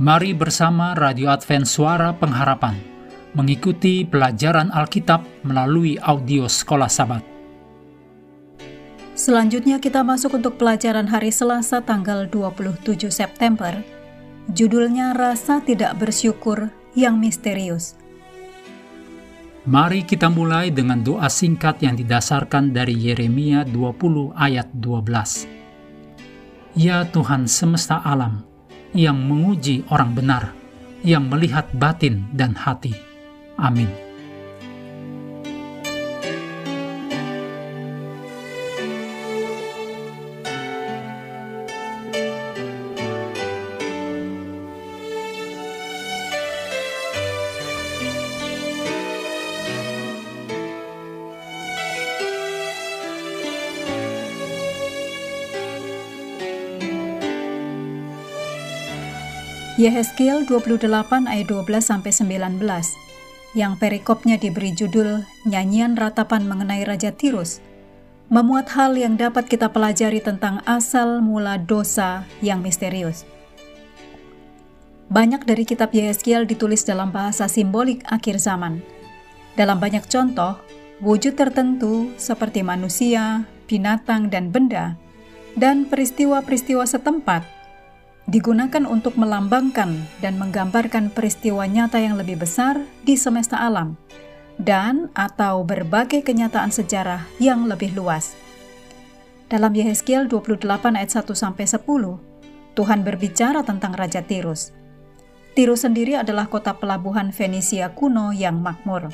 Mari bersama Radio Advent Suara Pengharapan mengikuti pelajaran Alkitab melalui audio Sekolah Sabat. Selanjutnya kita masuk untuk pelajaran hari Selasa tanggal 27 September. Judulnya Rasa Tidak Bersyukur yang Misterius. Mari kita mulai dengan doa singkat yang didasarkan dari Yeremia 20 ayat 12. Ya Tuhan semesta alam, yang menguji orang benar, yang melihat batin dan hati. Amin. Yehezkiel 28 ayat 12 sampai 19 yang perikopnya diberi judul Nyanyian Ratapan mengenai Raja Tirus memuat hal yang dapat kita pelajari tentang asal mula dosa yang misterius. Banyak dari kitab Yehezkiel ditulis dalam bahasa simbolik akhir zaman. Dalam banyak contoh, wujud tertentu seperti manusia, binatang, dan benda, dan peristiwa-peristiwa setempat digunakan untuk melambangkan dan menggambarkan peristiwa nyata yang lebih besar di semesta alam dan atau berbagai kenyataan sejarah yang lebih luas. Dalam Yehezkiel 28 ayat 1 sampai 10, Tuhan berbicara tentang Raja Tirus. Tirus sendiri adalah kota pelabuhan Fenisia kuno yang makmur.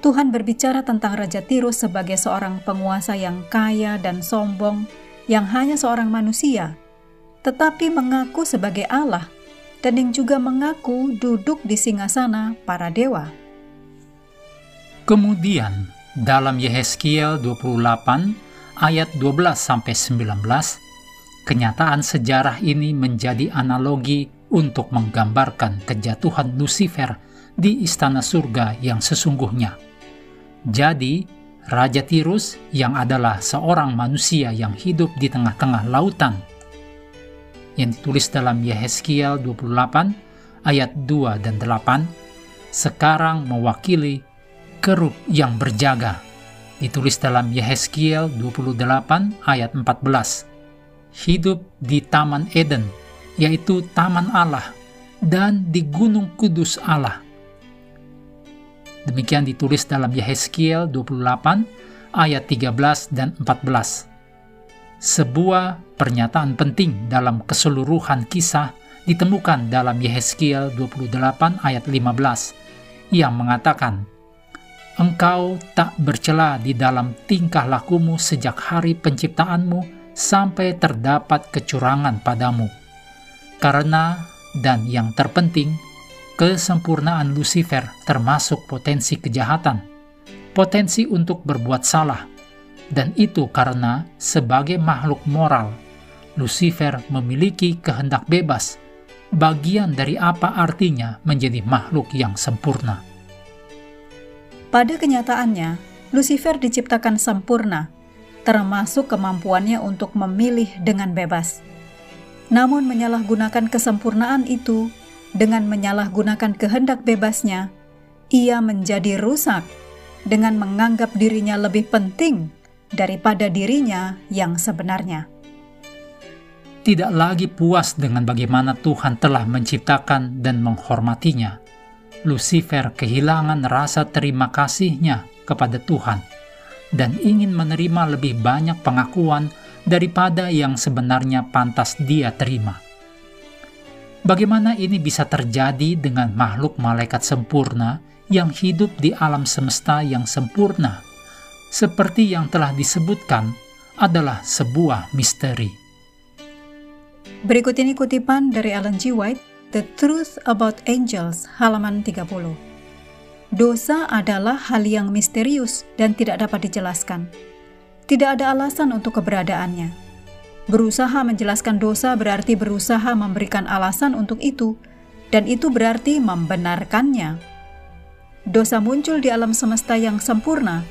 Tuhan berbicara tentang Raja Tirus sebagai seorang penguasa yang kaya dan sombong, yang hanya seorang manusia tetapi mengaku sebagai Allah dan yang juga mengaku duduk di singgasana para dewa. Kemudian dalam Yehezkiel 28 ayat 12 sampai 19 kenyataan sejarah ini menjadi analogi untuk menggambarkan kejatuhan Lucifer di istana surga yang sesungguhnya. Jadi, Raja Tirus yang adalah seorang manusia yang hidup di tengah-tengah lautan yang ditulis dalam Yehezkiel 28 ayat 2 dan 8 sekarang mewakili kerub yang berjaga. Ditulis dalam Yehezkiel 28 ayat 14 hidup di Taman Eden yaitu Taman Allah dan di Gunung Kudus Allah. Demikian ditulis dalam Yehezkiel 28 ayat 13 dan 14 sebuah pernyataan penting dalam keseluruhan kisah ditemukan dalam Yehezkiel 28 ayat 15 yang mengatakan, Engkau tak bercela di dalam tingkah lakumu sejak hari penciptaanmu sampai terdapat kecurangan padamu. Karena, dan yang terpenting, kesempurnaan Lucifer termasuk potensi kejahatan, potensi untuk berbuat salah, dan itu karena sebagai makhluk moral, Lucifer memiliki kehendak bebas, bagian dari apa artinya menjadi makhluk yang sempurna. Pada kenyataannya, Lucifer diciptakan sempurna, termasuk kemampuannya untuk memilih dengan bebas. Namun menyalahgunakan kesempurnaan itu dengan menyalahgunakan kehendak bebasnya, ia menjadi rusak dengan menganggap dirinya lebih penting daripada dirinya yang sebenarnya. Tidak lagi puas dengan bagaimana Tuhan telah menciptakan dan menghormatinya, Lucifer kehilangan rasa terima kasihnya kepada Tuhan dan ingin menerima lebih banyak pengakuan daripada yang sebenarnya pantas dia terima. Bagaimana ini bisa terjadi dengan makhluk malaikat sempurna yang hidup di alam semesta yang sempurna seperti yang telah disebutkan, adalah sebuah misteri. Berikut ini kutipan dari Alan G. White, The Truth About Angels, halaman 30. Dosa adalah hal yang misterius dan tidak dapat dijelaskan. Tidak ada alasan untuk keberadaannya. Berusaha menjelaskan dosa berarti berusaha memberikan alasan untuk itu, dan itu berarti membenarkannya. Dosa muncul di alam semesta yang sempurna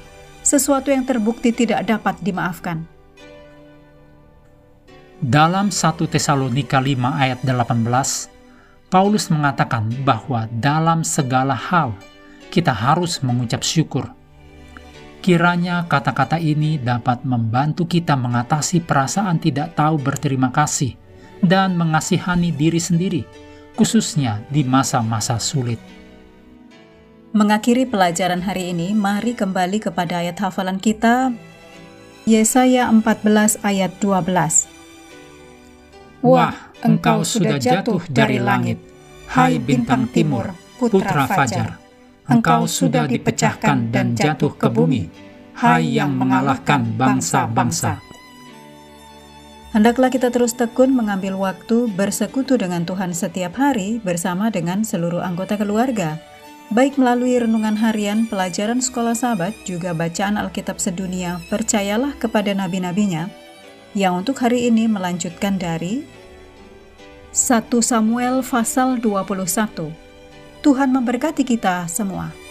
sesuatu yang terbukti tidak dapat dimaafkan. Dalam 1 Tesalonika 5 ayat 18, Paulus mengatakan bahwa dalam segala hal kita harus mengucap syukur. Kiranya kata-kata ini dapat membantu kita mengatasi perasaan tidak tahu berterima kasih dan mengasihani diri sendiri, khususnya di masa-masa sulit. Mengakhiri pelajaran hari ini, mari kembali kepada ayat hafalan kita, Yesaya 14 ayat 12. Wah, engkau sudah jatuh dari langit, hai bintang timur, putra fajar. Engkau sudah dipecahkan dan jatuh ke bumi, hai yang mengalahkan bangsa-bangsa. Hendaklah kita terus tekun mengambil waktu bersekutu dengan Tuhan setiap hari bersama dengan seluruh anggota keluarga, baik melalui renungan harian, pelajaran sekolah sahabat, juga bacaan Alkitab sedunia, percayalah kepada nabi-nabinya, yang untuk hari ini melanjutkan dari 1 Samuel pasal 21. Tuhan memberkati kita semua.